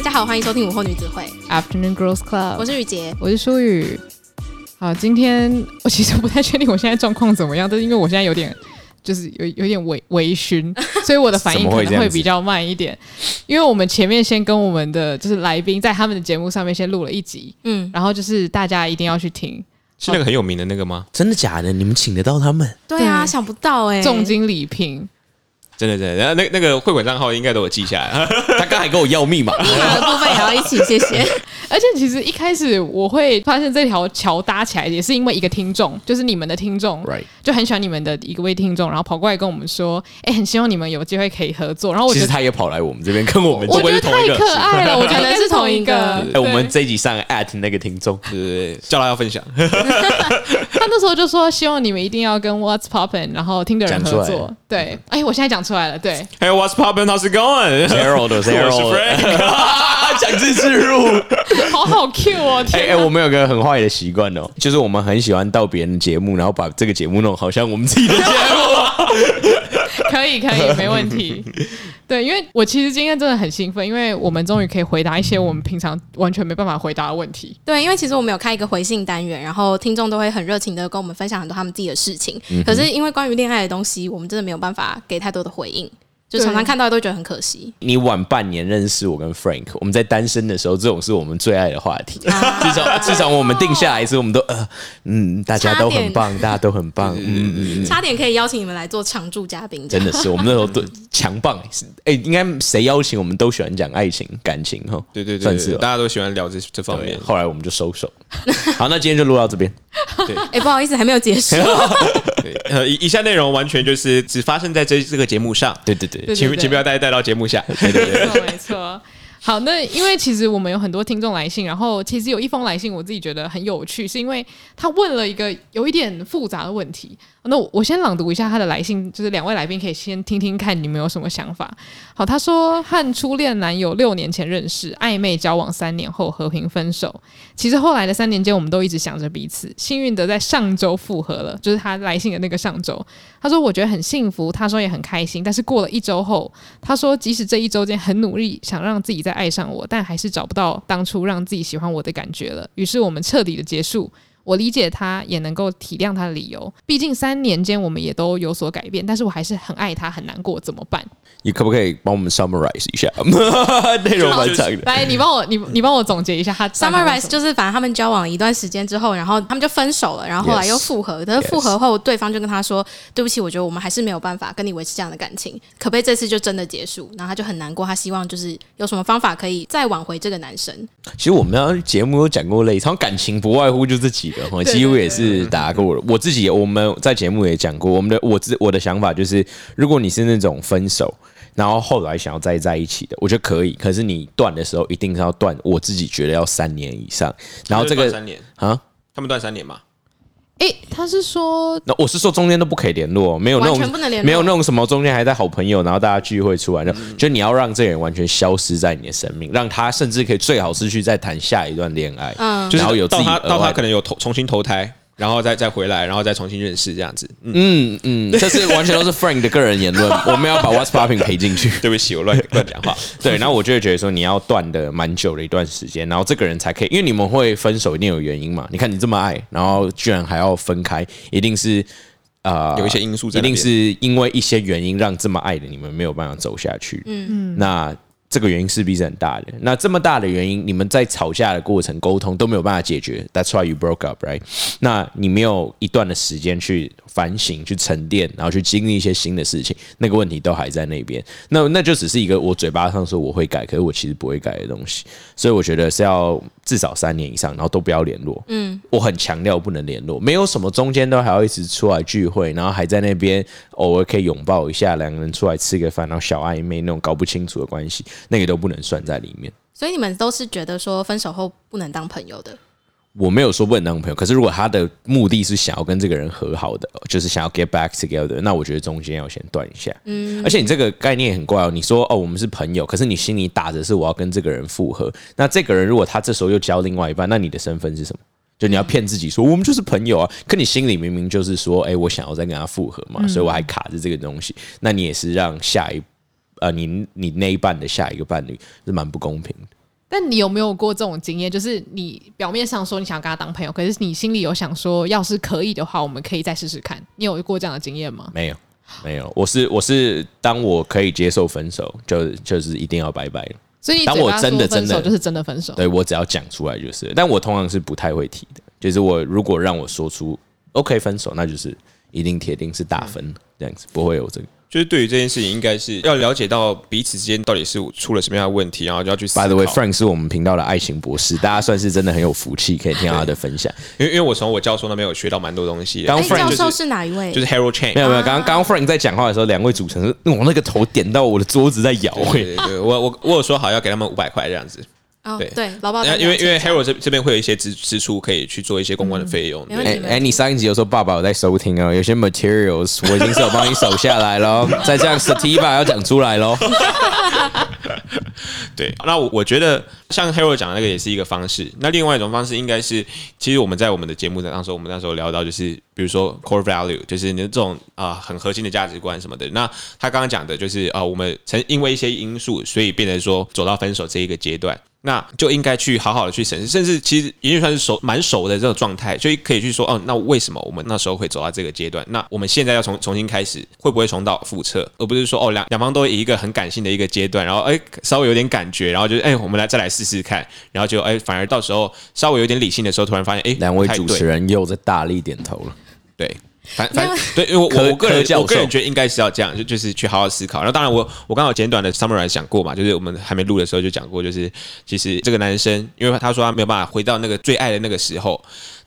大家好，欢迎收听午后女子会 Afternoon Girls Club，我是雨洁，我是舒雨。好，今天我其实不太确定我现在状况怎么样，但是因为我现在有点就是有有点微微醺，所以我的反应可能会比较慢一点。因为我们前面先跟我们的就是来宾在他们的节目上面先录了一集，嗯，然后就是大家一定要去听，是那个很有名的那个吗？真的假的？你们请得到他们？对啊，想不到哎、欸，重金礼聘。真的真的，然后那那个汇款账号应该都有记下来。他刚才跟我要密码，密码的部分也要一起，谢谢。而且其实一开始我会发现这条桥搭起来也是因为一个听众，就是你们的听众.就很喜欢你们的一个位听众，然后跑过来跟我们说，哎，很希望你们有机会可以合作。然后我觉得其实他也跑来我们这边跟我们，我觉得太可爱了，我觉得是同一个。哎，我们这一集上 at 那个听众，对对对，叫他要分享。他那时候就说希望你们一定要跟 What's Poppin'，然后听的人合作。对，哎，我现在讲出来了，对。What's poppin'? How's it going? Zero 的 Zero，强制自入，好好 Q 哦！哎哎，我们有个很坏的习惯哦，就是我们很喜欢到别人的节目，然后把这个节目弄好像我们自己的节目。可以可以，没问题。对，因为我其实今天真的很兴奋，因为我们终于可以回答一些我们平常完全没办法回答的问题。对，因为其实我们有开一个回信单元，然后听众都会很热情的跟我们分享很多他们自己的事情。嗯、可是因为关于恋爱的东西，我们真的没有办法给太多的回应。就常常看到都觉得很可惜。你晚半年认识我跟 Frank，我们在单身的时候，这种是我们最爱的话题。啊、至少至少我们定下来之后，我们都呃嗯，大家都很棒，大家都很棒，嗯嗯嗯，差点可以邀请你们来做常驻嘉宾。真的是，我们那时候都强棒。哎、欸，应该谁邀请我们都喜欢讲爱情感情哈。对对对，算是大家都喜欢聊这这方面。后来我们就收手。好，那今天就录到这边。对，哎、欸，不好意思，还没有结束。对，呃，以以下内容完全就是只发生在这这个节目上。对对对。请请不要带带到节目下。对对对，没错没错。好，那因为其实我们有很多听众来信，然后其实有一封来信，我自己觉得很有趣，是因为他问了一个有一点复杂的问题。那我先朗读一下他的来信，就是两位来宾可以先听听看你们有什么想法。好，他说和初恋男友六年前认识，暧昧交往三年后和平分手。其实后来的三年间，我们都一直想着彼此，幸运的在上周复合了，就是他来信的那个上周。他说我觉得很幸福，他说也很开心。但是过了一周后，他说即使这一周间很努力想让自己再爱上我，但还是找不到当初让自己喜欢我的感觉了。于是我们彻底的结束。我理解他，也能够体谅他的理由。毕竟三年间我们也都有所改变，但是我还是很爱他，很难过，怎么办？你可不可以帮我们 summarize 一下 内容蛮长的？来，你帮我，你你帮我总结一下他。summarize 就是反正他们交往了一段时间之后，然后他们就分手了，然后后来又复合。可是复合后，对方就跟他说：“ yes. 对不起，我觉得我们还是没有办法跟你维持这样的感情，可不可以这次就真的结束？”然后他就很难过，他希望就是有什么方法可以再挽回这个男生。其实我们要节目有讲过类似，感情不外乎就这几个，几乎也是打过了。我自己我们在节目也讲过，我们的我自我的想法就是，如果你是那种分手。然后后来想要再在一起的，我觉得可以。可是你断的时候一定是要断，我自己觉得要三年以上。然后这个三年啊，他们断三年吗？诶，他是说，那我是说中间都不可以联络，没有那种没有那种什么中间还在好朋友，然后大家聚会出来，就就你要让这个人完全消失在你的生命，让他甚至可以最好是去再谈下一段恋爱，嗯，然后有到他到他可能有投重新投胎。然后再再回来，然后再重新认识这样子。嗯嗯，嗯，这是完全都是 Frank 的个人言论，我们要把 What's Popping 赔进去。对不起，我乱乱讲话。对，然后我就会觉得说，你要断的蛮久的一段时间，然后这个人才可以，因为你们会分手一定有原因嘛。你看你这么爱，然后居然还要分开，一定是呃有一些因素在，一定是因为一些原因让这么爱的你们没有办法走下去。嗯嗯，那。这个原因势必是很大的。那这么大的原因，你们在吵架的过程沟通都没有办法解决。That's why you broke up, right？那你没有一段的时间去反省、去沉淀，然后去经历一些新的事情，那个问题都还在那边。那那就只是一个我嘴巴上说我会改，可是我其实不会改的东西。所以我觉得是要至少三年以上，然后都不要联络。嗯，我很强调不能联络，没有什么中间都还要一直出来聚会，然后还在那边偶尔可以拥抱一下，两个人出来吃个饭，然后小暧昧那种搞不清楚的关系。那个都不能算在里面，所以你们都是觉得说分手后不能当朋友的。我没有说不能当朋友，可是如果他的目的是想要跟这个人和好的，就是想要 get back together，那我觉得中间要先断一下。嗯，而且你这个概念很怪哦，你说哦我们是朋友，可是你心里打着是我要跟这个人复合，那这个人如果他这时候又交另外一半，那你的身份是什么？就你要骗自己说我们就是朋友啊，可你心里明明就是说，哎，我想要再跟他复合嘛，所以我还卡着这个东西，那你也是让下一。呃，你你那一半的下一个伴侣是蛮不公平的。但你有没有过这种经验？就是你表面上说你想跟他当朋友，可是你心里有想说，要是可以的话，我们可以再试试看。你有过这样的经验吗？没有，没有。我是我是，当我可以接受分手，就就是一定要拜拜了。所以你当我真的真的就是真的分手，对我只要讲出来就是。但我通常是不太会提的，就是我如果让我说出 OK 分手，那就是一定铁定是大分这样子，不会有这个。就是对于这件事情，应该是要了解到彼此之间到底是出了什么样的问题，然后就要去。By the way，Frank 是我们频道的爱情博士，大家算是真的很有福气，可以听到他的分享。因为因为我从我教授那边有学到蛮多东西。刚 Frank 教授是哪一位？就是 Harold Chang。没有没有，刚刚刚刚 Frank 在讲话的时候，两位主持人我那个头点到我的桌子在摇。对对对，我我我有说好要给他们五百块这样子。哦，对对，劳保。因为因为 Harold 这这边会有一些支支出，可以去做一些公关的费用。哎哎，你上一集有说爸爸有在收听哦，有些 materials 我已经是有帮你守下来了。再这样 Sativa 要讲出来喽。对，那我我觉得像 Harold 讲的那个也是一个方式。那另外一种方式应该是，其实我们在我们的节目的当时，我们那时候聊到就是，比如说 core value，就是你的这种啊、呃、很核心的价值观什么的。那他刚刚讲的就是啊、呃，我们曾因为一些因素，所以变成说走到分手这一个阶段。那就应该去好好的去审视，甚至其实已经算是熟蛮熟的这种状态，所以可以去说，哦，那为什么我们那时候会走到这个阶段？那我们现在要重重新开始，会不会重蹈覆辙？而不是说，哦，两两方都以一个很感性的一个阶段，然后哎稍微有点感觉，然后就哎我们来再来试试看，然后就哎反而到时候稍微有点理性的时候，突然发现哎，两位主持人又在大力点头了，对。反反对，因为我我个人我个人觉得应该是要这样，就就是去好好思考。然后当然我我刚好简短的 summarize 讲过嘛，就是我们还没录的时候就讲过，就是其实这个男生，因为他说他没有办法回到那个最爱的那个时候，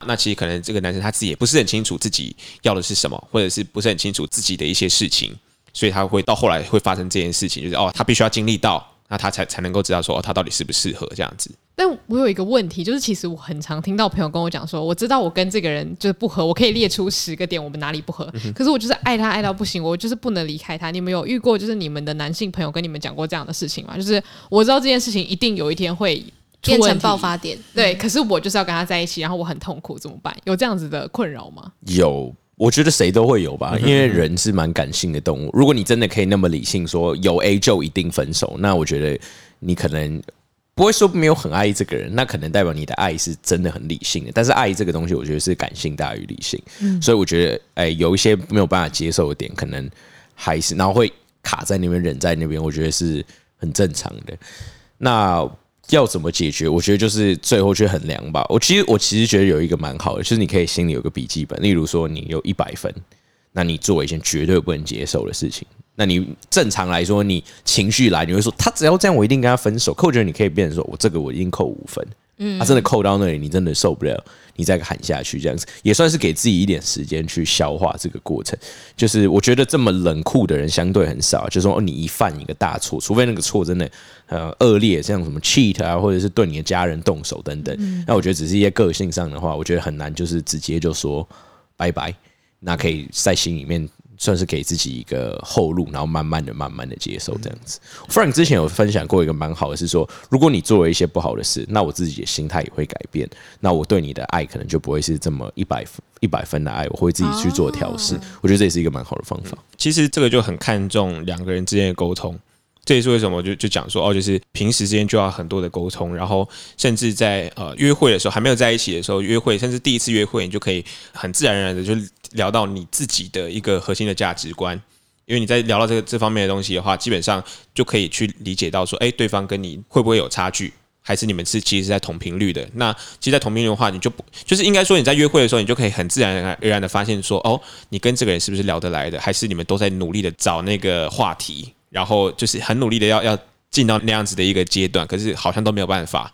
那其实可能这个男生他自己也不是很清楚自己要的是什么，或者是不是很清楚自己的一些事情，所以他会到后来会发生这件事情，就是哦，他必须要经历到。那他才才能够知道说，哦，他到底适不适合这样子。但我有一个问题，就是其实我很常听到朋友跟我讲说，我知道我跟这个人就是不合，我可以列出十个点我们哪里不合，嗯、可是我就是爱他爱到不行，我就是不能离开他。你们有遇过就是你们的男性朋友跟你们讲过这样的事情吗？就是我知道这件事情一定有一天会变成爆发点，对，可是我就是要跟他在一起，然后我很痛苦，怎么办？有这样子的困扰吗？有。我觉得谁都会有吧，因为人是蛮感性的动物。如果你真的可以那么理性，说有 A 就一定分手，那我觉得你可能不会说没有很爱这个人，那可能代表你的爱是真的很理性的。但是爱这个东西，我觉得是感性大于理性，所以我觉得哎，有一些没有办法接受的点，可能还是然后会卡在那边，忍在那边，我觉得是很正常的。那。要怎么解决？我觉得就是最后去衡量吧。我其实我其实觉得有一个蛮好的，就是你可以心里有个笔记本。例如说，你有一百分，那你做一件绝对不能接受的事情。那你正常来说，你情绪来，你会说他只要这样，我一定跟他分手。可我觉得你可以变成说，我这个我一定扣五分。嗯，他真的扣到那里，你真的受不了，你再喊下去，这样子也算是给自己一点时间去消化这个过程。就是我觉得这么冷酷的人相对很少，就是说你一犯一个大错，除非那个错真的呃恶劣，像什么 cheat 啊，或者是对你的家人动手等等。那我觉得只是一些个性上的话，我觉得很难就是直接就说拜拜。那可以在心里面。算是给自己一个后路，然后慢慢的、慢慢的接受这样子。Frank 之前有分享过一个蛮好的，是说，如果你做了一些不好的事，那我自己的心态也会改变，那我对你的爱可能就不会是这么一百分、一百分的爱，我会自己去做调试。我觉得这也是一个蛮好的方法。其实这个就很看重两个人之间的沟通。这也是为什么我就就讲说哦，就是平时之间就要很多的沟通，然后甚至在呃约会的时候还没有在一起的时候约会，甚至第一次约会，你就可以很自然而然的就聊到你自己的一个核心的价值观，因为你在聊到这个这方面的东西的话，基本上就可以去理解到说，哎，对方跟你会不会有差距，还是你们是其实是在同频率的？那其实，在同频率的话，你就不就是应该说你在约会的时候，你就可以很自然而然的发现说，哦，你跟这个人是不是聊得来的，还是你们都在努力的找那个话题。然后就是很努力的要要进到那样子的一个阶段，可是好像都没有办法。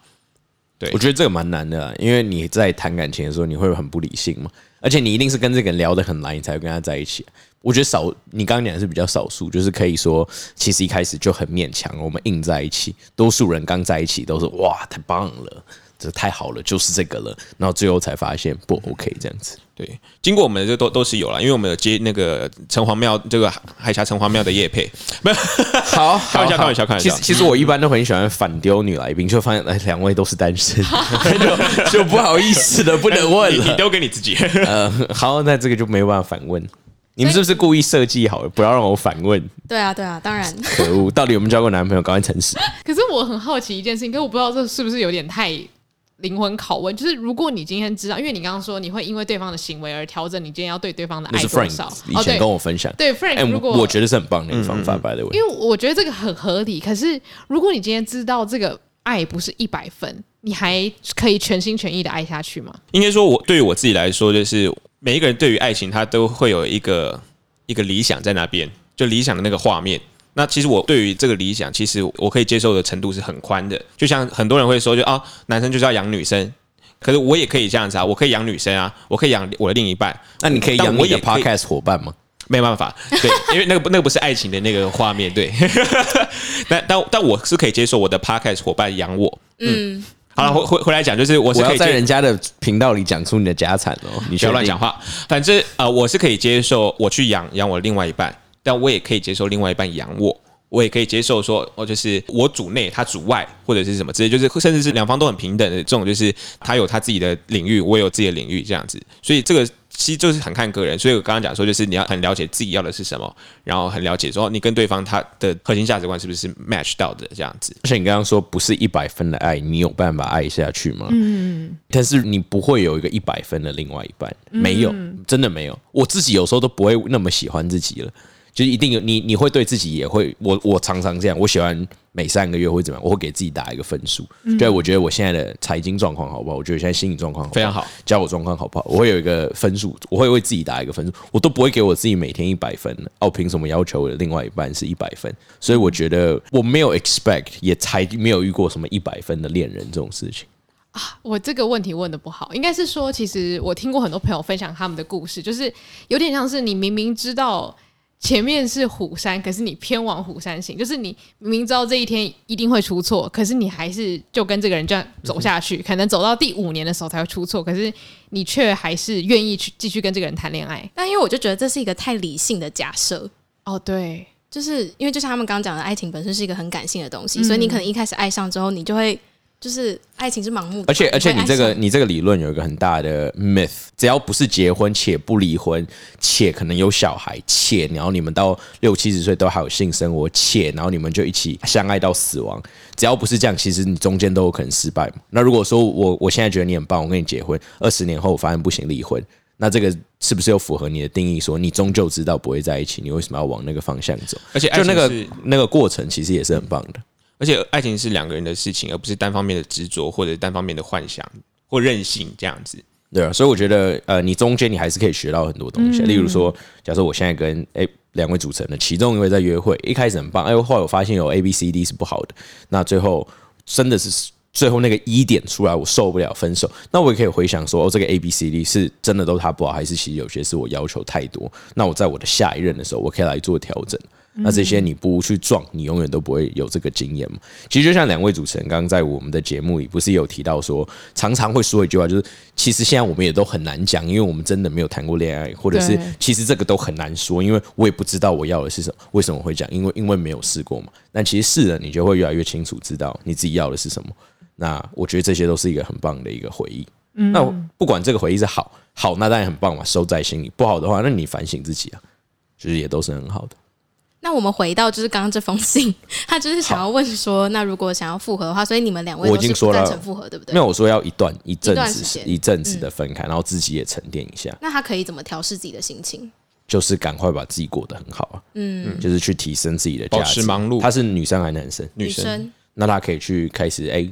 对，我觉得这个蛮难的，因为你在谈感情的时候，你会很不理性嘛，而且你一定是跟这个人聊得很来，你才会跟他在一起。我觉得少，你刚刚讲的是比较少数，就是可以说，其实一开始就很勉强，我们硬在一起。多数人刚在一起都是哇，太棒了。这太好了，就是这个了。然后最后才发现不 OK，这样子。对，经过我们的这都都是有了，因为我们有接那个城隍庙这个海峡城隍庙的叶配，没有。好，开玩笑，开玩笑，开玩笑。其实其实我一般都很喜欢反丢女来宾，就发现哎，两位都是单身，就就不好意思的不能问了。你丢给你自己。呃，好，那这个就没有办法反问。你们是不是故意设计好了，不要让我反问？对啊，对啊，当然。可恶，到底有没有交过男朋友？赶快诚实。可是我很好奇一件事情，可是我不知道这是不是有点太灵魂拷问。就是如果你今天知道，因为你刚刚说你会因为对方的行为而调整你今天要对对方的爱多少。以前跟我分享，哦、对，对 Frank，如果、欸、我觉得是很棒的一个方法，by the way。因为我觉得这个很合理。可是如果你今天知道这个爱不是一百分，你还可以全心全意的爱下去吗？应该说，我对于我自己来说，就是每一个人对于爱情，他都会有一个。一个理想在那边，就理想的那个画面。那其实我对于这个理想，其实我可以接受的程度是很宽的。就像很多人会说就，就啊，男生就是要养女生，可是我也可以这样子啊，我可以养女生啊，我可以养我的另一半。那你可以养我的 podcast 伙伴吗？没有办法，对，因为那个不，那个不是爱情的那个画面，对。但但但我是可以接受我的 podcast 伙伴养我，嗯。嗯好了，回回回来讲，就是我是可以在人家的频道里讲出你的家产哦，你不要乱讲话。反正呃，我是可以接受我去养养我另外一半，但我也可以接受另外一半养我，我也可以接受说，哦就是我主内，他主外，或者是什么之类，就是甚至是两方都很平等的这种，就是他有他自己的领域，我有自己的领域，这样子。所以这个。其实就是很看个人，所以我刚刚讲说，就是你要很了解自己要的是什么，然后很了解说你跟对方他的核心价值观是不是 match 到的这样子。而且你刚刚说不是一百分的爱，你有办法爱下去吗？嗯，但是你不会有一个一百分的另外一半，没有，真的没有。我自己有时候都不会那么喜欢自己了。就一定有你，你会对自己也会，我我常常这样，我喜欢每三个月会怎么样，我会给自己打一个分数。对，我觉得我现在的财经状况好不好？我觉得现在心理状况非常好，交友状况好不好？我会有一个分数，我会为自己打一个分数，我都不会给我自己每天一百分。哦，凭什么要求我的另外一半是一百分？所以我觉得我没有 expect，也才没有遇过什么一百分的恋人这种事情啊。我这个问题问的不好，应该是说，其实我听过很多朋友分享他们的故事，就是有点像是你明明知道。前面是虎山，可是你偏往虎山行，就是你明明知道这一天一定会出错，可是你还是就跟这个人这样走下去，可能走到第五年的时候才会出错，可是你却还是愿意去继续跟这个人谈恋爱。但因为我就觉得这是一个太理性的假设哦，对，就是因为就像他们刚刚讲的，爱情本身是一个很感性的东西，所以你可能一开始爱上之后，你就会。就是爱情是盲目的，而且而且你这个你这个理论有一个很大的 myth，只要不是结婚且不离婚，且可能有小孩，且然后你们到六七十岁都还有性生活，且然后你们就一起相爱到死亡，只要不是这样，其实你中间都有可能失败嘛。那如果说我我现在觉得你很棒，我跟你结婚，二十年后我发现不行离婚，那这个是不是又符合你的定义？说你终究知道不会在一起，你为什么要往那个方向走？而且就那个那个过程其实也是很棒的。而且爱情是两个人的事情，而不是单方面的执着或者单方面的幻想或任性这样子。对啊，所以我觉得，呃，你中间你还是可以学到很多东西。例如说，假设我现在跟诶两位主持人的其中一位在约会，一开始很棒，哎，后来我发现有 A B C D 是不好的，那最后真的是最后那个一点出来，我受不了分手。那我也可以回想说，哦，这个 A B C D 是真的都他不好，还是其实有些是我要求太多？那我在我的下一任的时候，我可以来做调整。那这些你不去撞，你永远都不会有这个经验嘛。其实就像两位主持人刚刚在我们的节目里，不是有提到说，常常会说一句话，就是其实现在我们也都很难讲，因为我们真的没有谈过恋爱，或者是其实这个都很难说，因为我也不知道我要的是什么。为什么会讲？因为因为没有试过嘛。但其实试了，你就会越来越清楚，知道你自己要的是什么。那我觉得这些都是一个很棒的一个回忆。那不管这个回忆是好好，那当然很棒嘛，收在心里；不好的话，那你反省自己啊，其实也都是很好的。那我们回到就是刚刚这封信，他就是想要问说，那如果想要复合的话，所以你们两位都是不赞成复合，对不对？没有，我说要一段一阵子一阵子的分开，然后自己也沉淀一下。那他可以怎么调试自己的心情？就是赶快把自己过得很好啊，嗯，就是去提升自己的价值。保持忙碌。他是女生还是男生？女生。那他可以去开始哎，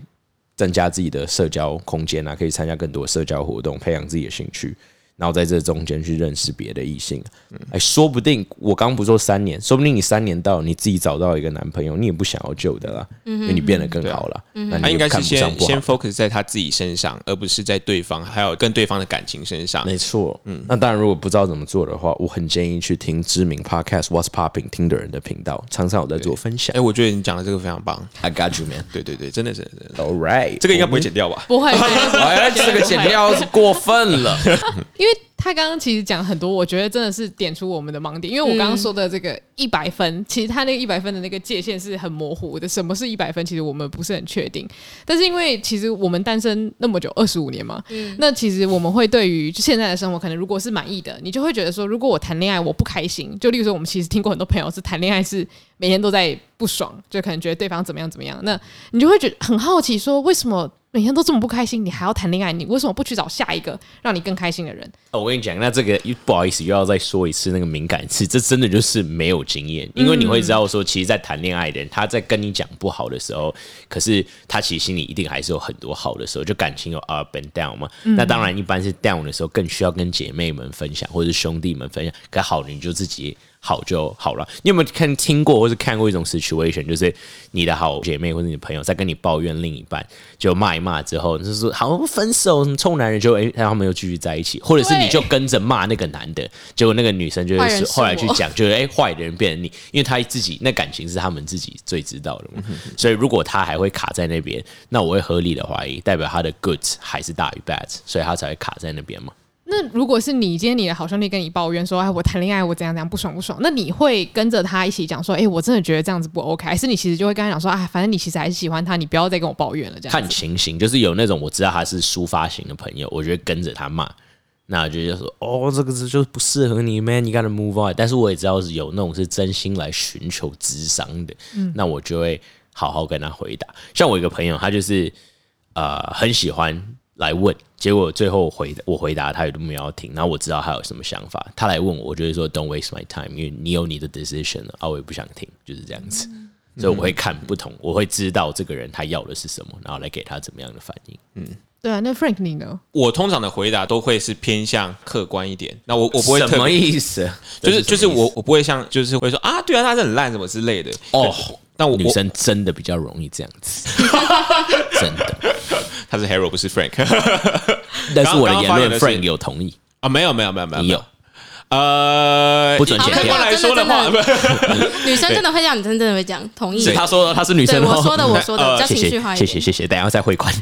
增加自己的社交空间啊，可以参加更多社交活动，培养自己的兴趣。然后在这中间去认识别的异性，哎，说不定我刚不说三年，说不定你三年到你自己找到一个男朋友，你也不想要旧的啦，因为你变得更好了。那他应该是先先 focus 在他自己身上，而不是在对方还有跟对方的感情身上。没错，嗯，那当然，如果不知道怎么做的话，我很建议去听知名 podcast What's Popping 听的人的频道，常常有在做分享。哎，我觉得你讲的这个非常棒，I got you man。对对对，真的是，All right，这个应该不会剪掉吧？不会，哎，这个剪掉是过分了，因为。Yut. 他刚刚其实讲很多，我觉得真的是点出我们的盲点，因为我刚刚说的这个一百分，嗯、其实他那个一百分的那个界限是很模糊的。什么是一百分？其实我们不是很确定。但是因为其实我们单身那么久，二十五年嘛，嗯、那其实我们会对于现在的生活，可能如果是满意的，你就会觉得说，如果我谈恋爱我不开心，就例如说，我们其实听过很多朋友是谈恋爱是每天都在不爽，就可能觉得对方怎么样怎么样，那你就会觉得很好奇，说为什么？每天都这么不开心，你还要谈恋爱？你为什么不去找下一个让你更开心的人？哦，我跟你讲，那这个不好意思，又要再说一次那个敏感词，这真的就是没有经验。因为你会知道说，其实，在谈恋爱的人，他在跟你讲不好的时候，可是他其实心里一定还是有很多好的时候，就感情有 up and down 嘛。嗯、那当然，一般是 down 的时候，更需要跟姐妹们分享，或者是兄弟们分享。可好的，你就自己。好就好了。你有没有看听过或是看过一种 situation，就是你的好姐妹或者你的朋友在跟你抱怨另一半，就骂一骂之后，就是说好分手，臭男人就哎，他们又继续在一起，或者是你就跟着骂那个男的，结果那个女生就是后来去讲，就是哎坏的人变成你，因为他自己那感情是他们自己最知道的嘛。所以如果他还会卡在那边，那我会合理的怀疑，代表他的 good 还是大于 bad，所以他才会卡在那边嘛。那如果是你今天你的好兄弟跟你抱怨说，哎，我谈恋爱我怎样怎样不爽不爽，那你会跟着他一起讲说，哎，我真的觉得这样子不 OK，还是你其实就会跟他讲说，哎，反正你其实还是喜欢他，你不要再跟我抱怨了，这样。看情形，就是有那种我知道他是抒发型的朋友，我觉得跟着他骂，那我就就说，哦，这个是就不适合你，man，你 gotta move on。但是我也知道是有那种是真心来寻求智商的，嗯，那我就会好好跟他回答。像我一个朋友，他就是呃很喜欢。来问，结果最后回我回答他也都没有要听，然后我知道他有什么想法，他来问我，我就会说 Don't waste my time，因为你有你的 decision 了，啊，我也不想听，就是这样子，嗯、所以我会看不同，我会知道这个人他要的是什么，然后来给他怎么样的反应。嗯，对啊，那 Frank 你呢？我通常的回答都会是偏向客观一点，那我我不会什么意思？就是就是我我不会像就是会说啊，对啊，他是很烂什么之类的哦。那我女生真的比较容易这样子，真的。他是 Harold，不是 Frank。但是我的言论，Frank 有同意啊？没有，没有，没有，没有，你有。呃，不准剪掉。来说的话，女生真的会这样，女生真的会讲同意。他说他是女生，我说的，我说的，比较情绪化一点。谢谢谢谢，等下再汇款。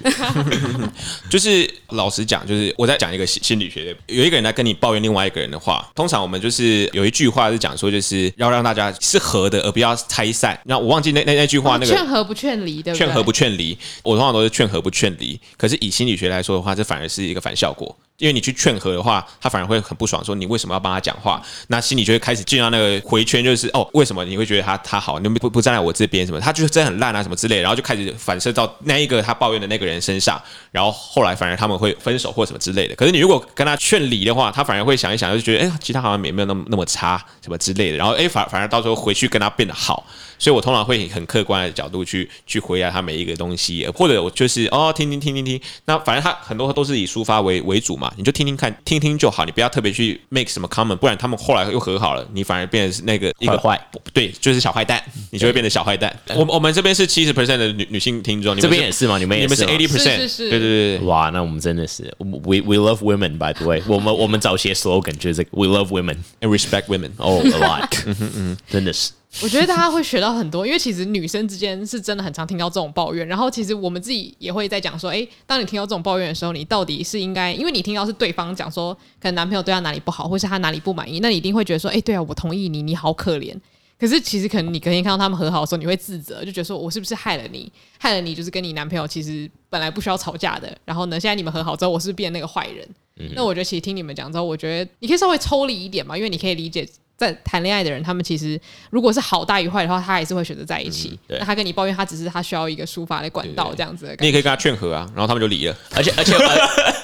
就是老实讲，就是我在讲一个心心理学，有一个人在跟你抱怨另外一个人的话，通常我们就是有一句话是讲说，就是要让大家是和的，而不要拆散。那我忘记那那那句话，那个劝和不劝离，对不对？劝和不劝离，我通常都是劝和不劝离。可是以心理学来说的话，这反而是一个反效果。因为你去劝和的话，他反而会很不爽，说你为什么要帮他讲话？那心里就会开始进到那个回圈，就是哦，为什么你会觉得他他好，你不不站在我这边什么？他就是真的很烂啊什么之类，然后就开始反射到那一个他抱怨的那个人身上，然后后来反而他们会分手或什么之类的。可是你如果跟他劝离的话，他反而会想一想，就觉得哎，其他好像也没有那么那么差什么之类的。然后哎，反反而到时候回去跟他变得好。所以我通常会以很客观的角度去去回答他每一个东西，或者我就是哦听听听听听，那反正他很多都是以抒发为为主嘛，你就听听看，听听就好，你不要特别去 make 什么 comment，不然他们后来又和好了，你反而变成是那个一个坏，对，就是小坏蛋，你就会变成小坏蛋。我我们这边是七十 percent 的女女性听众，你们这边也是吗？你们也是你们是 eighty percent，对对对，哇，那我们真的是 we we love women by the way，我们我们早些 slogan 就是 we love women and respect women，oh a lot，嗯哼嗯，真的是。我觉得大家会学到很多，因为其实女生之间是真的很常听到这种抱怨，然后其实我们自己也会在讲说，诶，当你听到这种抱怨的时候，你到底是应该，因为你听到是对方讲说，可能男朋友对她哪里不好，或是她哪里不满意，那你一定会觉得说，诶，对啊，我同意你，你好可怜。可是其实可能你隔天看到他们和好的时候，你会自责，就觉得说我是不是害了你，害了你，就是跟你男朋友其实本来不需要吵架的，然后呢，现在你们和好之后，我是是变那个坏人？嗯、那我觉得其实听你们讲之后，我觉得你可以稍微抽离一点嘛，因为你可以理解。在谈恋爱的人，他们其实如果是好大于坏的话，他还是会选择在一起。嗯、那他跟你抱怨，他只是他需要一个抒发的管道，这样子的。你也可以跟他劝和啊，然后他们就离了。而且而且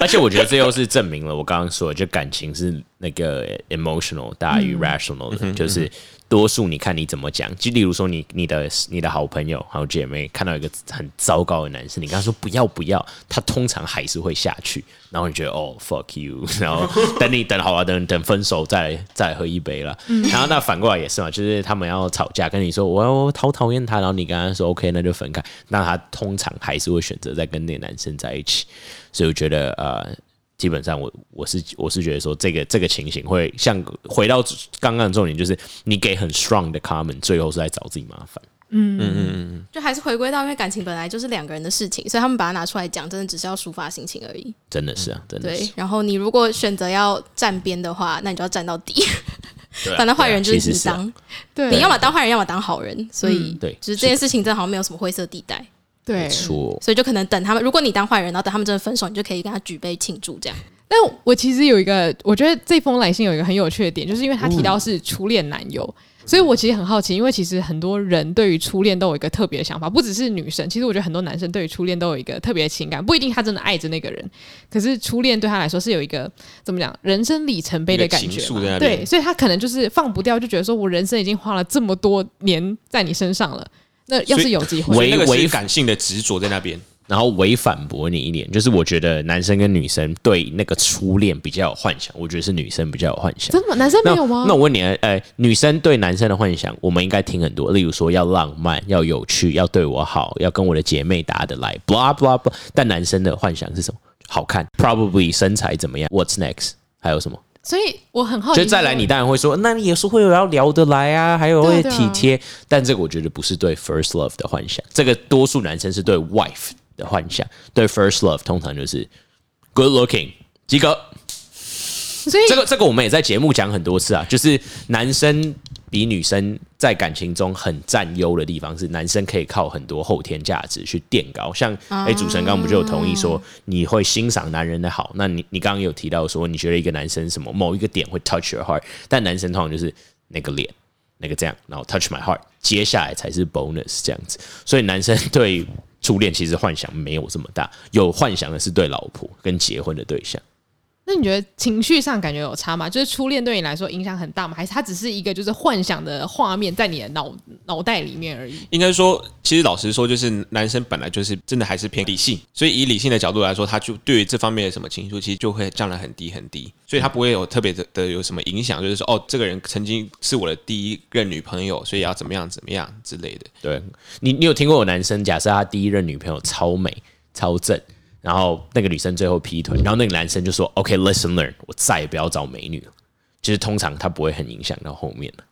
而且，我觉得这又是证明了我刚刚说的，就感情是那个 emotional 大于 rational 的，嗯、就是。多数你看你怎么讲，就例如说你你的你的好朋友还有姐妹看到一个很糟糕的男生，你跟他说不要不要，他通常还是会下去，然后你觉得哦 fuck you，然后等你等好了，等等分手再再喝一杯了，然后那反过来也是嘛，就是他们要吵架，跟你说我要讨讨厌他，然后你跟他说 OK，那就分开，那他通常还是会选择再跟那个男生在一起，所以我觉得呃。基本上我，我我是我是觉得说，这个这个情形会像回到刚刚的重点，就是你给很 strong 的 comment，最后是在找自己麻烦。嗯嗯嗯嗯，就还是回归到，因为感情本来就是两个人的事情，所以他们把它拿出来讲，真的只是要抒发心情而已。真的是啊，真的是。对，然后你如果选择要站边的话，那你就要站到底。啊，反正坏人就是你当，对，你要么当坏人，要么当好人。所以，对，就是这件事情真的好像没有什么灰色地带。对，错。所以就可能等他们，如果你当坏人，然后等他们真的分手，你就可以跟他举杯庆祝这样。但我其实有一个，我觉得这封来信有一个很有趣的点，就是因为他提到是初恋男友。嗯所以，我其实很好奇，因为其实很多人对于初恋都有一个特别的想法，不只是女生。其实我觉得很多男生对于初恋都有一个特别的情感，不一定他真的爱着那个人，可是初恋对他来说是有一个怎么讲，人生里程碑的感觉。对，所以他可能就是放不掉，就觉得说我人生已经花了这么多年在你身上了，那要是有机会，那个是感性的执着在那边。然后违反驳你一点，就是我觉得男生跟女生对那个初恋比较有幻想，我觉得是女生比较有幻想。真的吗？男生没有吗？那，那我问你，呃，女生对男生的幻想，我们应该听很多，例如说要浪漫、要有趣、要对我好、要跟我的姐妹打得来，blah blah blah。但男生的幻想是什么？好看，probably 身材怎么样？What's next？还有什么？所以我很好奇，就再来，你当然会说，那你也是会有要聊得来啊，还有会体贴。但这个我觉得不是对 first love 的幻想，这个多数男生是对 wife。的幻想，对 first love 通常就是 good looking 及格，所以这个这个我们也在节目讲很多次啊，就是男生比女生在感情中很占优的地方是，男生可以靠很多后天价值去垫高，像哎、欸、主持人刚刚不就有同意说你会欣赏男人的好，那你你刚刚有提到说你觉得一个男生什么某一个点会 touch your heart，但男生通常就是那个脸那个这样，然后 touch my heart，接下来才是 bonus 这样子，所以男生对。初恋其实幻想没有这么大，有幻想的是对老婆跟结婚的对象。那你觉得情绪上感觉有差吗？就是初恋对你来说影响很大吗？还是它只是一个就是幻想的画面在你的脑脑袋里面而已？应该说，其实老实说，就是男生本来就是真的还是偏理性，所以以理性的角度来说，他就对于这方面的什么情绪，其实就会降得很低很低，所以他不会有特别的的有什么影响，就是说哦，这个人曾经是我的第一任女朋友，所以要怎么样怎么样之类的。对你，你有听过有男生假设他第一任女朋友超美超正？然后那个女生最后劈腿，然后那个男生就说：“OK，listen learn，我再也不要找美女了。”就是通常他不会很影响到后面的。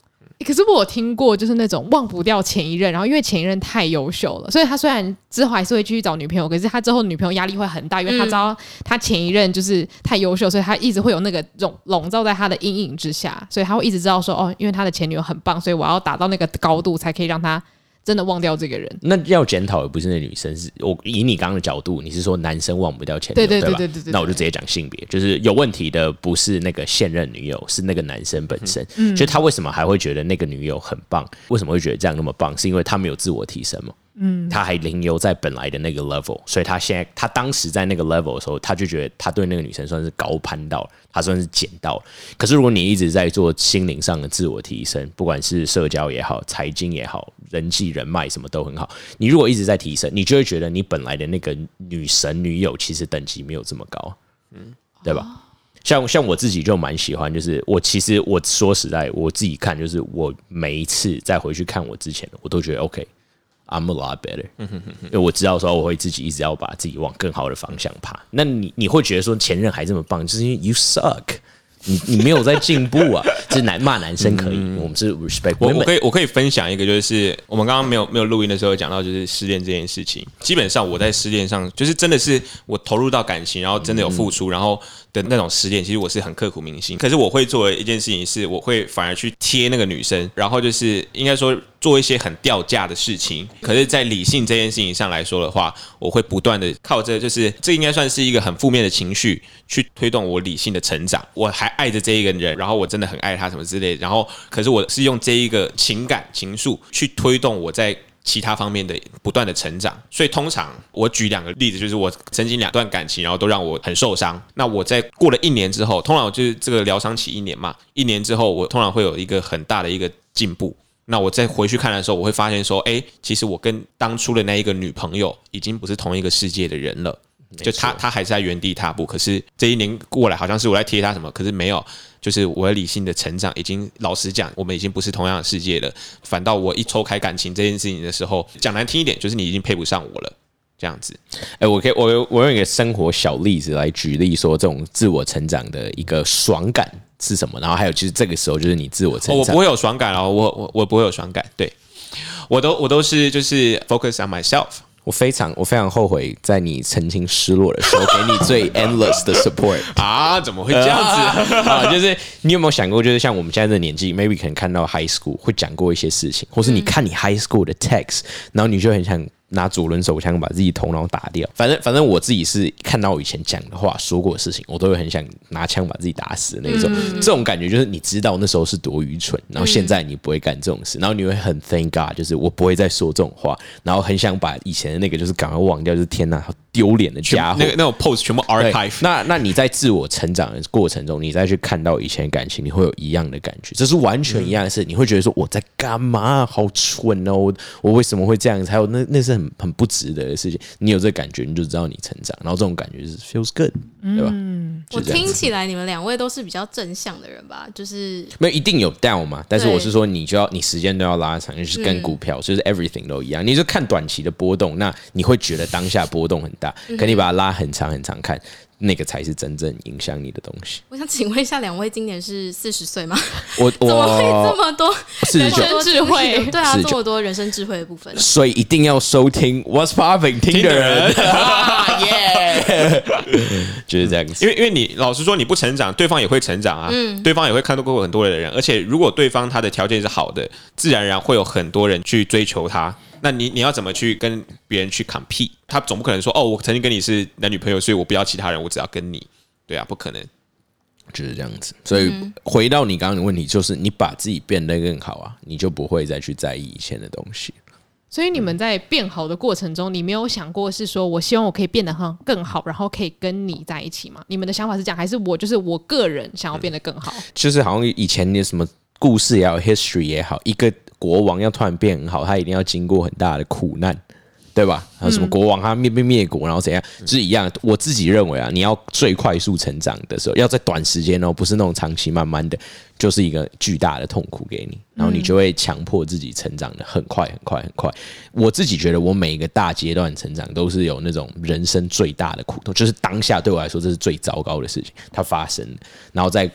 可是我有听过，就是那种忘不掉前一任，然后因为前一任太优秀了，所以他虽然之后还是会继续找女朋友，可是他之后女朋友压力会很大，因为他知道他前一任就是太优秀，所以他一直会有那个笼笼罩在他的阴影之下，所以他会一直知道说：“哦，因为他的前女友很棒，所以我要达到那个高度，才可以让他。”真的忘掉这个人，那要检讨的不是那女生，是我以你刚刚的角度，你是说男生忘不掉前女友，对对对对对，那我就直接讲性别，就是有问题的不是那个现任女友，是那个男生本身。嗯，就他为什么还会觉得那个女友很棒？为什么会觉得这样那么棒？是因为他没有自我提升吗？嗯，他还停留在本来的那个 level，所以他现在他当时在那个 level 的时候，他就觉得他对那个女生算是高攀到，他算是捡到。可是如果你一直在做心灵上的自我提升，不管是社交也好，财经也好，人际人脉什么都很好，你如果一直在提升，你就会觉得你本来的那个女神女友其实等级没有这么高，嗯，对吧？像像我自己就蛮喜欢，就是我其实我说实在，我自己看就是我每一次再回去看我之前的，我都觉得 OK。I'm a lot better，因为我知道说我会自己一直要把自己往更好的方向爬。那你你会觉得说前任还这么棒，就是因为 you suck，你你没有在进步啊。这男骂男生可以，我们是 respect。我我可以我可以分享一个，就是我们刚刚没有没有录音的时候讲到，就是失恋这件事情。基本上我在失恋上，就是真的是我投入到感情，然后真的有付出，然后的那种失恋，其实我是很刻骨铭心。可是我会做的一件事情是，我会反而去贴那个女生，然后就是应该说。做一些很掉价的事情，可是，在理性这件事情上来说的话，我会不断的靠着，就是这应该算是一个很负面的情绪去推动我理性的成长。我还爱着这一个人，然后我真的很爱他什么之类，然后可是我是用这一个情感情愫去推动我在其他方面的不断的成长。所以通常我举两个例子，就是我曾经两段感情，然后都让我很受伤。那我在过了一年之后，通常就是这个疗伤期一年嘛，一年之后我通常会有一个很大的一个进步。那我再回去看的时候，我会发现说，哎，其实我跟当初的那一个女朋友已经不是同一个世界的人了。就她，她还是在原地踏步。可是这一年过来，好像是我在贴她什么，可是没有。就是我的理性的成长，已经老实讲，我们已经不是同样的世界了。反倒我一抽开感情这件事情的时候，讲难听一点，就是你已经配不上我了。这样子，哎，我可以，我我用一个生活小例子来举例，说这种自我成长的一个爽感。是什么？然后还有，其实这个时候就是你自我成长。我不会有爽感哦，我我我不会有爽感。对，我都我都是就是 focus on myself。我非常我非常后悔在你曾经失落的时候给你最 endless 的 support 啊！怎么会这样子啊？就是你有没有想过，就是像我们现在的年纪，maybe 可能看到 high school 会讲过一些事情，或是你看你 high school 的 text，然后你就很想。拿左轮手枪把自己头脑打掉，反正反正我自己是看到我以前讲的话、说过的事情，我都会很想拿枪把自己打死的那种。嗯、这种感觉就是你知道那时候是多愚蠢，然后现在你不会干这种事，然后你会很 thank God，就是我不会再说这种话，然后很想把以前的那个就是赶快忘掉，就是天哪，好丢脸的家伙，那个那种 pose 全部 archive。那那你在自我成长的过程中，你再去看到以前的感情，你会有一样的感觉，这是完全一样的事，你会觉得说我在干嘛？好蠢哦！我我为什么会这样子？还有那那是很很不值得。的事情，你有这感觉，你就知道你成长，然后这种感觉是 feels good，对吧？嗯，我听起来你们两位都是比较正向的人吧？就是没有一定有 down 嘛，但是我是说，你就要你时间都要拉长，就是跟股票，就是 everything 都一样。你就看短期的波动，那你会觉得当下波动很大，可你把它拉很长很长看。那个才是真正影响你的东西。我想请问一下，两位今年是四十岁吗？我我 怎么会这么多人生智慧？对啊，这么多人生智慧的部分。所以一定要收听 What's Popping 听的人，耶，就是这样子。因为因为你老实说，你不成长，对方也会成长啊。嗯，对方也会看到过很多的人，而且如果对方他的条件是好的，自然而然会有很多人去追求他。那你你要怎么去跟别人去 compete？他总不可能说哦，我曾经跟你是男女朋友，所以我不要其他人，我只要跟你。对啊，不可能，就是这样子。所以回到你刚刚的问题，就是你把自己变得更好啊，你就不会再去在意以前的东西。所以你们在变好的过程中，你没有想过是说我希望我可以变得很更好，然后可以跟你在一起吗？你们的想法是这样，还是我就是我个人想要变得更好？嗯，就是好像以前的什么故事也好，history 也好，一个。国王要突然变很好，他一定要经过很大的苦难，对吧？还有什么国王他灭灭灭国，然后怎样，就是一样。我自己认为啊，你要最快速成长的时候，要在短时间哦，不是那种长期慢慢的，就是一个巨大的痛苦给你，然后你就会强迫自己成长的很快很快很快。我自己觉得，我每一个大阶段成长都是有那种人生最大的苦痛，就是当下对我来说这是最糟糕的事情，它发生，然后在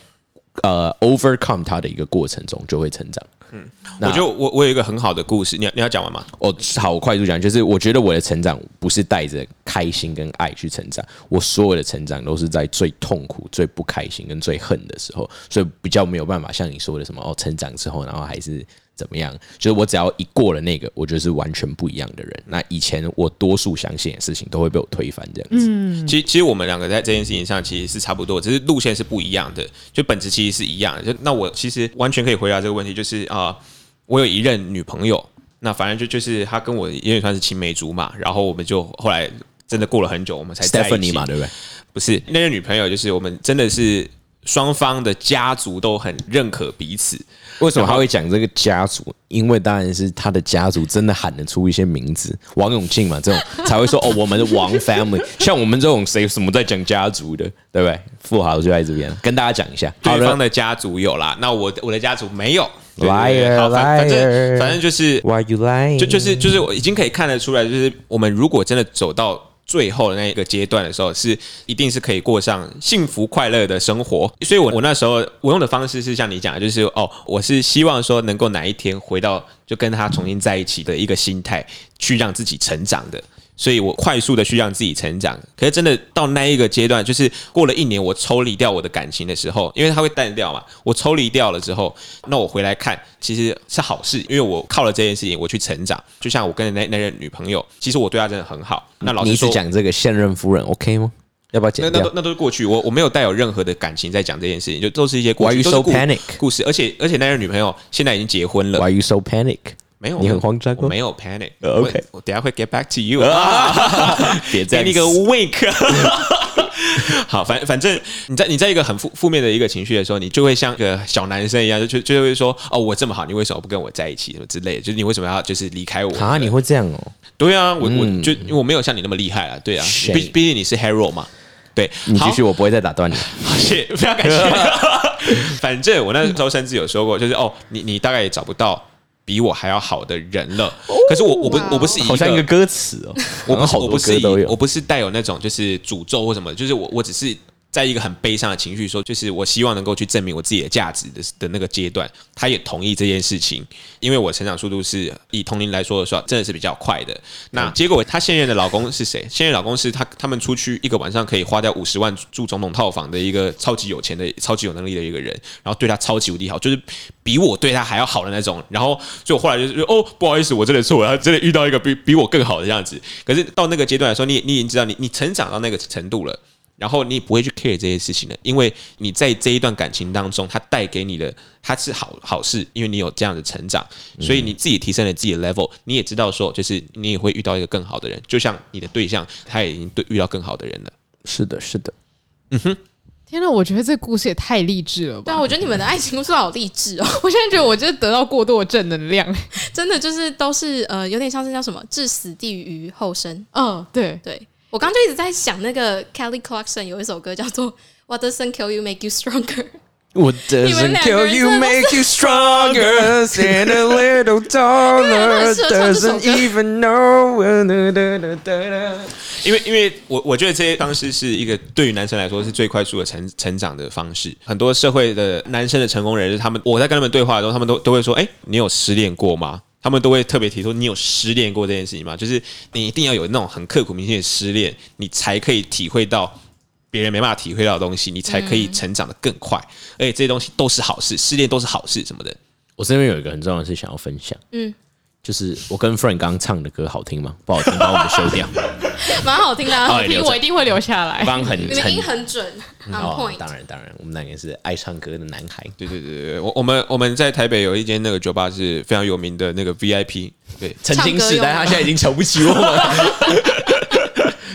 呃 overcome 它的一个过程中就会成长。嗯，我觉得我我有一个很好的故事，你要你要讲完吗？我好，我快速讲，就是我觉得我的成长不是带着开心跟爱去成长，我所有的成长都是在最痛苦、最不开心跟最恨的时候，所以比较没有办法像你说的什么哦，成长之后然后还是。怎么样？就是我只要一过了那个，我就是完全不一样的人。那以前我多数相信的事情都会被我推翻，这样子。嗯，其实其实我们两个在这件事情上其实是差不多，只是路线是不一样的，就本质其实是一样的。就那我其实完全可以回答这个问题，就是啊、呃，我有一任女朋友，那反正就就是她跟我有点算是青梅竹马，然后我们就后来真的过了很久，我们才在一起嘛，对不对？不是那任女朋友，就是我们真的是双方的家族都很认可彼此。为什么他会讲这个家族？因为当然是他的家族真的喊得出一些名字，王永庆嘛，这种才会说哦，我们的王 family。像我们这种谁什么在讲家族的，对不对？富豪就在这边跟大家讲一下，对方的家族有啦，那我我的家族没有。Liar，反正反正就是 Why you lying？就就是就是我已经可以看得出来，就是我们如果真的走到。最后的那一个阶段的时候，是一定是可以过上幸福快乐的生活。所以我我那时候我用的方式是像你讲，就是哦，我是希望说能够哪一天回到就跟他重新在一起的一个心态，去让自己成长的。所以我快速的去让自己成长，可是真的到那一个阶段，就是过了一年，我抽离掉我的感情的时候，因为它会淡掉嘛。我抽离掉了之后，那我回来看，其实是好事，因为我靠了这件事情，我去成长。就像我跟那那任女朋友，其实我对她真的很好。那老师说，讲这个现任夫人 OK 吗？要不要剪掉？那那都那都是过去，我我没有带有任何的感情在讲这件事情，就都是一些过去 Why you so panic 故事。而且而且那任女朋友现在已经结婚了。Why you so panic？没有，你很慌张，我没有 panic。OK，我等下会 get back to you。别再给你个 wink。好，反反正你在你在一个很负负面的一个情绪的时候，你就会像个小男生一样，就就会说哦，我这么好，你为什么不跟我在一起？什么之类的，就是你为什么要就是离开我？啊，你会这样哦？对啊，我我就我没有像你那么厉害啊。对啊，毕毕竟你是 hero 嘛。对，你继续，我不会再打断你。谢谢，非常感谢。反正我那时候甚至有说过，就是哦，你你大概也找不到。比我还要好的人了，可是我我不我不是一个好像一个歌词哦，我不是我不是我不是带有那种就是诅咒或什么，就是我我只是在一个很悲伤的情绪，说就是我希望能够去证明我自己的价值的的那个阶段，他也同意这件事情，因为我成长速度是以同龄来说的话，真的是比较快的。那结果他现任的老公是谁？现任老公是他他们出去一个晚上可以花掉五十万住总统套房的一个超级有钱的、超级有能力的一个人，然后对他超级无敌好，就是比我对他还要好的那种。然后就后来就是哦，不好意思，我真的错了，他真的遇到一个比比我更好的样子。可是到那个阶段来说，你你已经知道你你成长到那个程度了。然后你也不会去 care 这些事情了，因为你在这一段感情当中，它带给你的它是好好事，因为你有这样的成长，所以你自己提升了自己的 level，你也知道说，就是你也会遇到一个更好的人，就像你的对象，他也已经对遇到更好的人了。是的，是的。嗯哼，天哪，我觉得这故事也太励志了吧！对啊，我觉得你们的爱情故事好励志哦。我现在觉得我就是得到过多的正能量，真的就是都是呃，有点像是叫什么“置死地于后生”。嗯，对对。我刚就一直在想，那个 Kelly Clarkson 有一首歌叫做《What Doesn't Kill You Make You Stronger》。What doesn't kill you make you stronger? Stand a little taller. Doesn't even know. 因为，因为我我觉得这些方式是一个对于男生来说是最快速的成成长的方式。很多社会的男生的成功人士，他们我在跟他们对话的时候，他们都都会说：“哎，你有失恋过吗？”他们都会特别提出，你有失恋过这件事情吗？就是你一定要有那种很刻骨铭心的失恋，你才可以体会到别人没办法体会到的东西，你才可以成长得更快。而且这些东西都是好事，失恋都是好事什么的。我这边有一个很重要的事想要分享，嗯。就是我跟 Frank 刚唱的歌好听吗？不好听，把我们修掉。蛮好听的，啊，好听，我一定会留下来。刚很，你们音很准。哦，当然当然，我们两个是爱唱歌的男孩。对对对对，我我们我们在台北有一间那个酒吧是非常有名的那个 VIP，对，曾经是，但他现在已经瞧不起我们。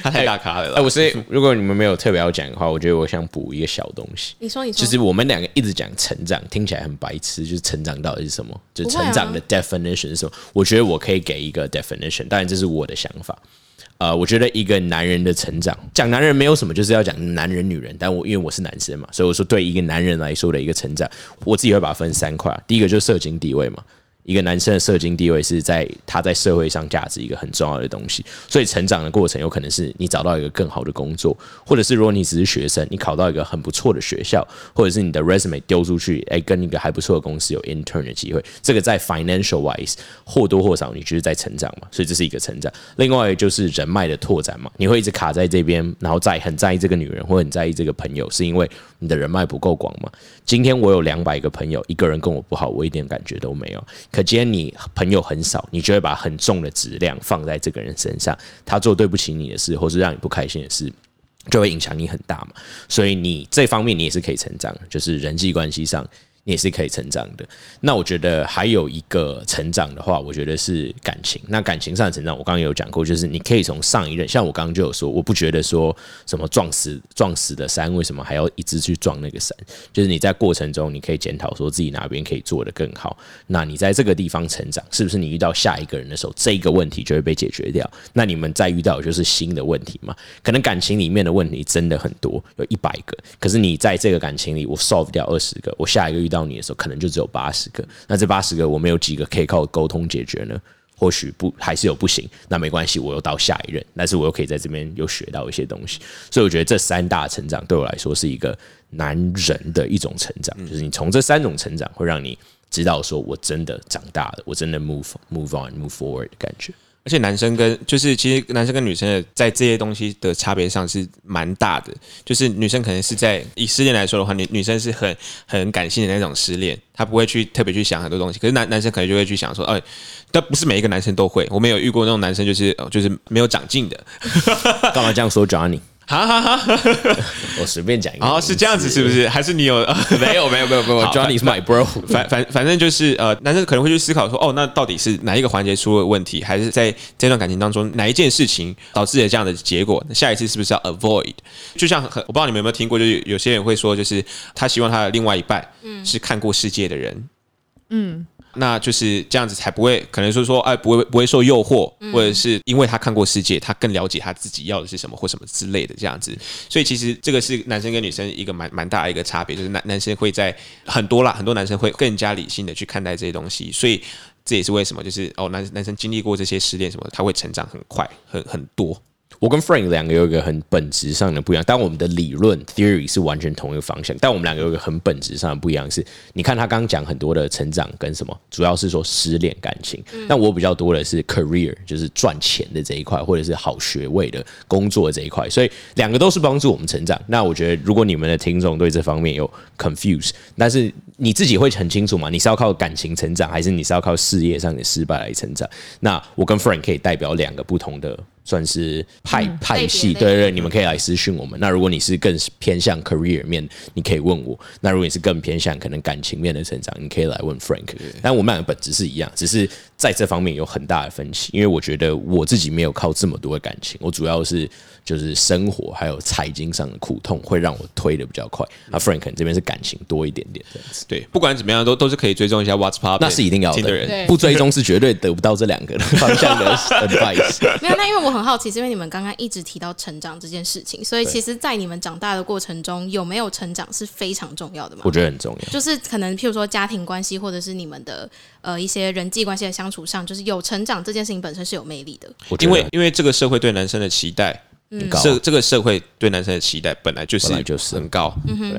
他太大咖了。哎、欸，我是如果你们没有特别要讲的话，我觉得我想补一个小东西。你说，你说，就是我们两个一直讲成长，听起来很白痴。就是成长到底是什么？就成长的 definition 是什么？我觉得我可以给一个 definition，当然这是我的想法。呃，我觉得一个男人的成长，讲男人没有什么，就是要讲男人女人。但我因为我是男生嘛，所以我说对一个男人来说的一个成长，我自己会把它分三块。第一个就是社经地位嘛。一个男生的社经地位是在他在社会上价值一个很重要的东西，所以成长的过程有可能是你找到一个更好的工作，或者是如果你只是学生，你考到一个很不错的学校，或者是你的 resume 丢出去，哎，跟一个还不错的公司有 intern 的机会，这个在 financial wise 或多或少你就是在成长嘛，所以这是一个成长。另外就是人脉的拓展嘛，你会一直卡在这边，然后在很在意这个女人或很在意这个朋友，是因为你的人脉不够广吗？今天我有两百个朋友，一个人跟我不好，我一点感觉都没有。可今天你朋友很少，你就会把很重的质量放在这个人身上，他做对不起你的事，或是让你不开心的事，就会影响你很大嘛。所以你这方面你也是可以成长，就是人际关系上。你也是可以成长的。那我觉得还有一个成长的话，我觉得是感情。那感情上的成长，我刚刚有讲过，就是你可以从上一任，像我刚刚就有说，我不觉得说什么撞死撞死的山，为什么还要一直去撞那个山？就是你在过程中，你可以检讨说自己哪边可以做得更好。那你在这个地方成长，是不是你遇到下一个人的时候，这个问题就会被解决掉？那你们再遇到就是新的问题嘛？可能感情里面的问题真的很多，有一百个，可是你在这个感情里，我 solve 掉二十个，我下一个遇到你的时候，可能就只有八十个。那这八十个，我们有几个可以靠沟通解决呢？或许不，还是有不行。那没关系，我又到下一任，但是我又可以在这边又学到一些东西。所以我觉得这三大成长对我来说是一个男人的一种成长，就是你从这三种成长会让你知道说，我真的长大了，我真的 move move on move forward 的感觉。而且男生跟就是其实男生跟女生的在这些东西的差别上是蛮大的。就是女生可能是在以失恋来说的话，女女生是很很感性的那种失恋，她不会去特别去想很多东西。可是男男生可能就会去想说，哎，但不是每一个男生都会。我们有遇过那种男生，就是就是没有长进的。干嘛这样说，Johnny？哈哈哈！我随便讲一个。哦，是这样子，是不是？还是你 有？没有，没有，没有，没有。Johnny is my bro。反反反正就是呃，男生可能会去思考说，哦，那到底是哪一个环节出了问题，还是在这段感情当中哪一件事情导致了这样的结果？下一次是不是要 avoid？就像很，我不知道你们有没有听过，就是有些人会说，就是他希望他的另外一半是看过世界的人。嗯。那就是这样子，才不会可能说说，哎，不会不会受诱惑，或者是因为他看过世界，他更了解他自己要的是什么或什么之类的这样子。所以其实这个是男生跟女生一个蛮蛮大的一个差别，就是男男生会在很多啦，很多男生会更加理性的去看待这些东西。所以这也是为什么，就是哦，男男生经历过这些失恋什么，他会成长很快，很很多。我跟 Frank 两个有一个很本质上的不一样，但我们的理论 theory 是完全同一个方向，但我们两个有一个很本质上的不一样是，你看他刚刚讲很多的成长跟什么，主要是说失恋感情，但我比较多的是 career，就是赚钱的这一块，或者是好学位的工作的这一块，所以两个都是帮助我们成长。那我觉得，如果你们的听众对这方面有 confuse，但是你自己会很清楚嘛？你是要靠感情成长，还是你是要靠事业上的失败来成长？那我跟 Frank 可以代表两个不同的。算是派派系，对对对，你们可以来私讯我们。那如果你是更偏向 career 面，你可以问我；那如果你是更偏向可能感情面的成长，你可以来问 Frank。但我们两个本质是一样，只是在这方面有很大的分歧。因为我觉得我自己没有靠这么多的感情，我主要是就是生活还有财经上的苦痛会让我推的比较快。那 Frank 这边是感情多一点点这样子。对，不管怎么样，都都是可以追踪一下 What's Poppin，那是一定要的。不追踪是绝对得不到这两个方向的 advice。没有，那因为我很好奇，是因为你们刚刚一直提到成长这件事情，所以其实，在你们长大的过程中，有没有成长是非常重要的嘛？我觉得很重要，就是可能譬如说家庭关系，或者是你们的呃一些人际关系的相处上，就是有成长这件事情本身是有魅力的。因为因为这个社会对男生的期待。嗯，这这个社会对男生的期待本来就是就是。很高，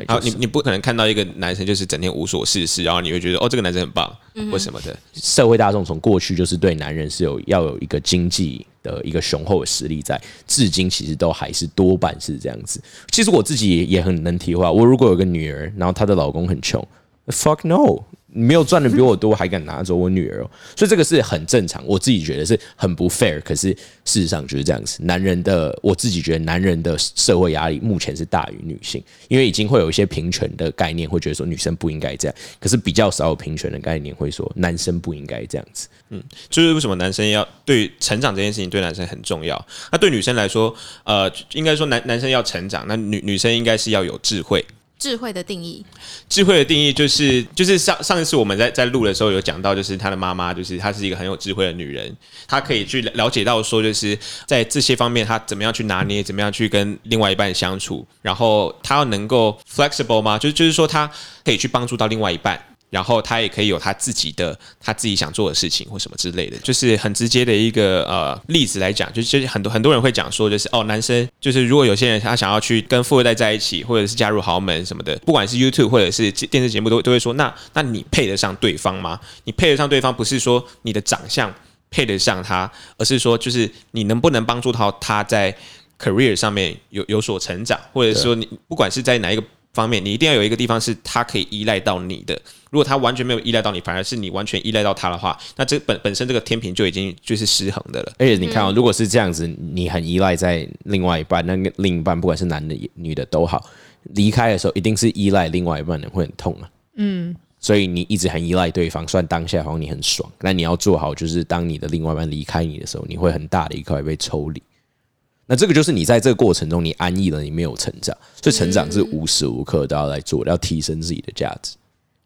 然后你你不可能看到一个男生就是整天无所事事，然后你会觉得哦，这个男生很棒，或什么的。社会大众从过去就是对男人是有要有一个经济的一个雄厚的实力在，至今其实都还是多半是这样子。其实我自己也很能体会，我如果有个女儿，然后她的老公很穷，fuck no。你没有赚的比我多，还敢拿走我女儿哦？所以这个是很正常，我自己觉得是很不 fair。可是事实上就是这样子，男人的我自己觉得男人的社会压力目前是大于女性，因为已经会有一些平权的概念，会觉得说女生不应该这样。可是比较少有平权的概念会说男生不应该这样子。嗯，就是为什么男生要对成长这件事情对男生很重要？那对女生来说，呃，应该说男男生要成长，那女女生应该是要有智慧。智慧的定义，智慧的定义就是，就是上上一次我们在在录的时候有讲到，就是他的妈妈，就是她是一个很有智慧的女人，她可以去了解到说，就是在这些方面，她怎么样去拿捏，怎么样去跟另外一半相处，然后她要能够 flexible 吗？就是就是说，她可以去帮助到另外一半。然后他也可以有他自己的他自己想做的事情或什么之类的，就是很直接的一个呃例子来讲，就是很多很多人会讲说，就是哦，男生就是如果有些人他想要去跟富二代在一起，或者是加入豪门什么的，不管是 YouTube 或者是电视节目都都会说，那那你配得上对方吗？你配得上对方，不是说你的长相配得上他，而是说就是你能不能帮助到他在 career 上面有有所成长，或者说你不管是在哪一个。方面，你一定要有一个地方是他可以依赖到你的。如果他完全没有依赖到你，反而是你完全依赖到他的话，那这本本身这个天平就已经就是失衡的了。而且你看如果是这样子，你很依赖在另外一半，那个另一半不管是男的女的都好，离开的时候一定是依赖另外一半的，会很痛啊。嗯，所以你一直很依赖对方，虽然当下好像你很爽，但你要做好，就是当你的另外一半离开你的时候，你会很大的一块被抽离。那这个就是你在这个过程中，你安逸了，你没有成长，所以成长是无时无刻都要来做，要提升自己的价值。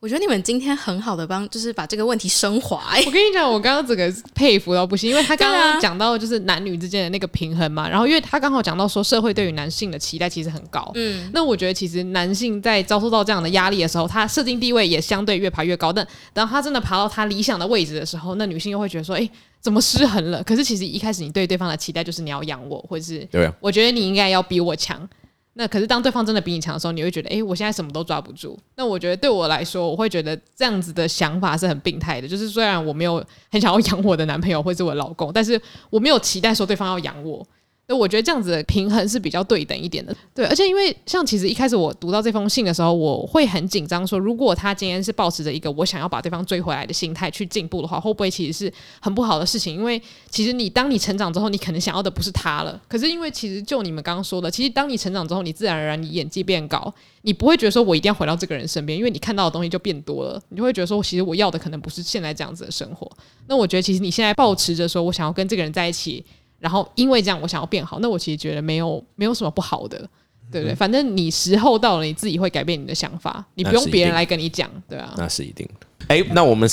我觉得你们今天很好的帮，就是把这个问题升华。我跟你讲，我刚刚整个佩服到不行，因为他刚刚讲到就是男女之间的那个平衡嘛，然后因为他刚好讲到说社会对于男性的期待其实很高，嗯，那我觉得其实男性在遭受到这样的压力的时候，他设定地位也相对越爬越高，但当他真的爬到他理想的位置的时候，那女性又会觉得说，哎。怎么失衡了？可是其实一开始你对对方的期待就是你要养我，或者是对我觉得你应该要比我强。那可是当对方真的比你强的时候，你会觉得，哎，我现在什么都抓不住。那我觉得对我来说，我会觉得这样子的想法是很病态的。就是虽然我没有很想要养我的男朋友或者我老公，但是我没有期待说对方要养我。那我觉得这样子的平衡是比较对等一点的，对。而且因为像其实一开始我读到这封信的时候，我会很紧张，说如果他今天是抱持着一个我想要把对方追回来的心态去进步的话，会不会其实是很不好的事情？因为其实你当你成长之后，你可能想要的不是他了。可是因为其实就你们刚刚说的，其实当你成长之后，你自然而然你眼界变高，你不会觉得说我一定要回到这个人身边，因为你看到的东西就变多了，你就会觉得说其实我要的可能不是现在这样子的生活。那我觉得其实你现在抱持着说我想要跟这个人在一起。然后因为这样，我想要变好，那我其实觉得没有没有什么不好的，对不对？反正你时候到了，你自己会改变你的想法，你不用别人来跟你讲，对啊，那是一定的。哎，那我们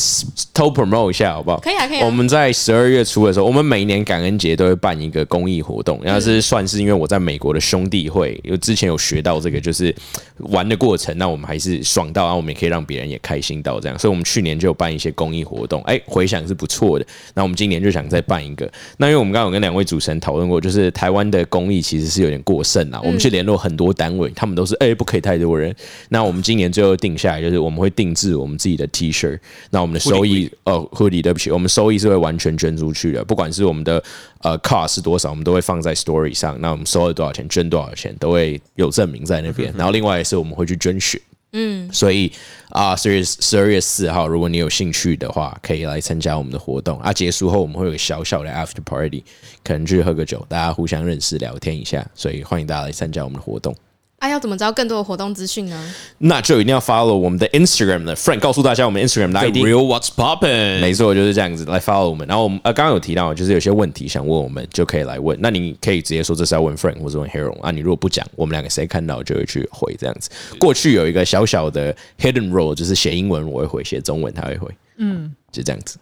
偷 promote 一下好不好？可以啊，可以啊。我们在十二月初的时候，我们每年感恩节都会办一个公益活动，然后是算是因为我在美国的兄弟会，因为之前有学到这个，就是玩的过程，那我们还是爽到，然后我们也可以让别人也开心到这样，所以我们去年就有办一些公益活动，哎，回想是不错的。那我们今年就想再办一个，那因为我们刚刚有跟两位主持人讨论过，就是台湾的公益其实是有点过剩啊，我们去联络很多单位，他们都是哎不可以太多人。那我们今年最后定下来，就是我们会定制我们自己的 T-shirt，那我们的。收益呃，Hoodie，对不起，我们收益是会完全捐出去的，不管是我们的呃 cost 是多少，我们都会放在 Story 上。那我们收了多少钱，捐多少钱，都会有证明在那边。然后另外也是我们会去捐血，嗯，所以啊，十月十二月四号，如果你有兴趣的话，可以来参加我们的活动。啊，结束后我们会有个小小的 After Party，可能去喝个酒，大家互相认识聊天一下。所以欢迎大家来参加我们的活动。啊，要怎么知道更多的活动资讯呢？那就一定要 follow 我们的 Instagram 了。Frank 告诉大家我们 Instagram 的 ID。Real What's Poppin'？没错，就是这样子来 follow 我们。然后我们呃刚刚有提到，就是有些问题想问我们，就可以来问。那你可以直接说这是要问 Frank 或者问 Harold 啊。你如果不讲，我们两个谁看到就会去回这样子。过去有一个小小的 hidden role，就是写英文我会回，写中文他会回。嗯，就这样子。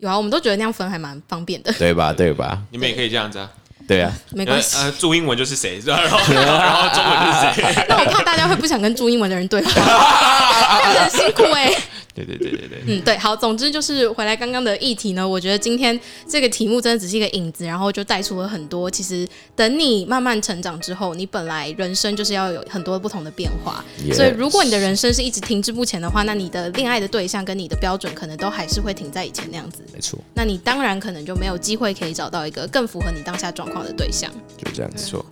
有啊，我们都觉得那样分还蛮方便的，对吧？对吧？你们也可以这样子啊。对啊，没关系。呃，注英文就是谁，然 后然后中文是谁？那我怕大家会不想跟注英文的人对话，很辛苦哎、欸。对对对对对，嗯对，好，总之就是回来刚刚的议题呢，我觉得今天这个题目真的只是一个影子，然后就带出了很多。其实等你慢慢成长之后，你本来人生就是要有很多不同的变化。所以如果你的人生是一直停滞不前的话，那你的恋爱的对象跟你的标准可能都还是会停在以前那样子。没错。那你当然可能就没有机会可以找到一个更符合你当下状况的对象。就这样子说。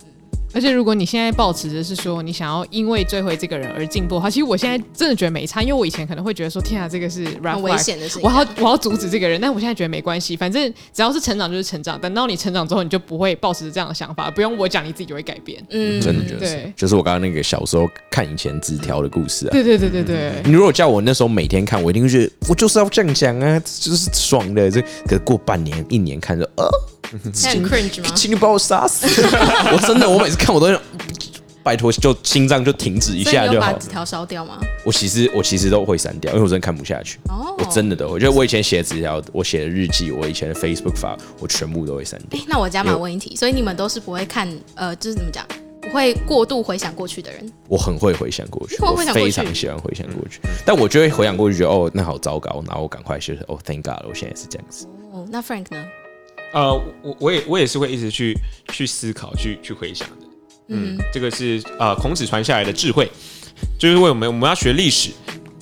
而且，如果你现在抱持的是说你想要因为追回这个人而进步的话，其实我现在真的觉得没差，因为我以前可能会觉得说，天啊，这个是很危险的事情，我要我要阻止这个人。但我现在觉得没关系，反正只要是成长就是成长。等到你成长之后，你就不会抱持这样的想法，不用我讲，你自己就会改变。嗯，真的觉得是，就是我刚刚那个小时候看以前纸条的故事啊。对对对对对。你如果叫我那时候每天看，我一定会觉得我就是要这样讲啊，就是爽的。这可是过半年一年看着，呃。很 cringe 吗？请你把我杀死！我真的，我每次看我都想拜托，就心脏就停止一下就好。把纸条烧掉吗？我其实我其实都会删掉，因为我真的看不下去。哦，我真的都会，我觉得我以前写的纸条，我写的日记，我以前的 Facebook 发，我全部都会删掉。欸，那我加码问一题，所以你们都是不会看，呃，就是怎么讲，不会过度回想过去的人？我很会回想过去，我非常喜欢回想过去，但我就会回想过去，觉得哦，那好糟糕，然后我赶快就是哦，Thank God，我现在是这样子。哦，那 Frank 呢？呃，我我也我也是会一直去去思考，去去回想的。嗯，这个是呃孔子传下来的智慧，就是为我们我们要学历史，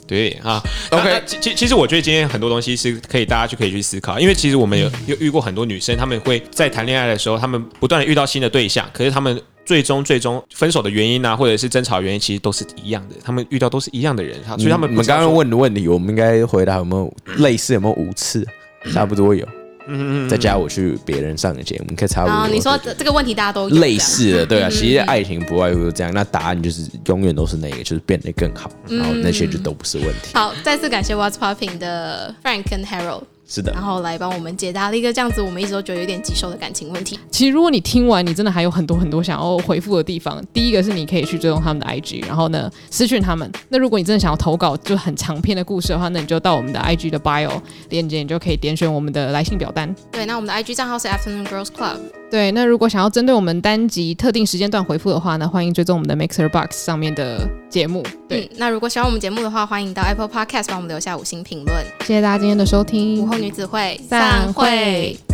对啊。OK，其其实我觉得今天很多东西是可以大家去可以去思考，因为其实我们有有遇过很多女生，她们会在谈恋爱的时候，她们不断的遇到新的对象，可是她们最终最终分手的原因啊，或者是争吵原因，其实都是一样的，她们遇到都是一样的人，所以她们我们刚刚问的问题，我们应该回答有没有类似，有没有五次，差不多有。嗯嗯，再加我去别人上的节目，你可以差不多。啊，你说这个问题大家都类似的，对啊。其实爱情不外乎这样，那答案就是永远都是那个，就是变得更好，然后那些就都不是问题。好，再次感谢 What's Popping 的 Frank 跟 Harold。是的，然后来帮我们解答了一个这样子，我们一直都觉得有点棘手的感情问题。其实如果你听完，你真的还有很多很多想要回复的地方。第一个是你可以去追踪他们的 IG，然后呢私讯他们。那如果你真的想要投稿就很长篇的故事的话，那你就到我们的 IG 的 bio 链接，你就可以点选我们的来信表单。对，那我们的 IG 账号是 Afternoon Girls Club。对，那如果想要针对我们单集特定时间段回复的话呢，欢迎追踪我们的 Mixer Box 上面的节目。对、嗯，那如果喜欢我们节目的话，欢迎到 Apple Podcast 帮我们留下五星评论。谢谢大家今天的收听，午后女子会散会。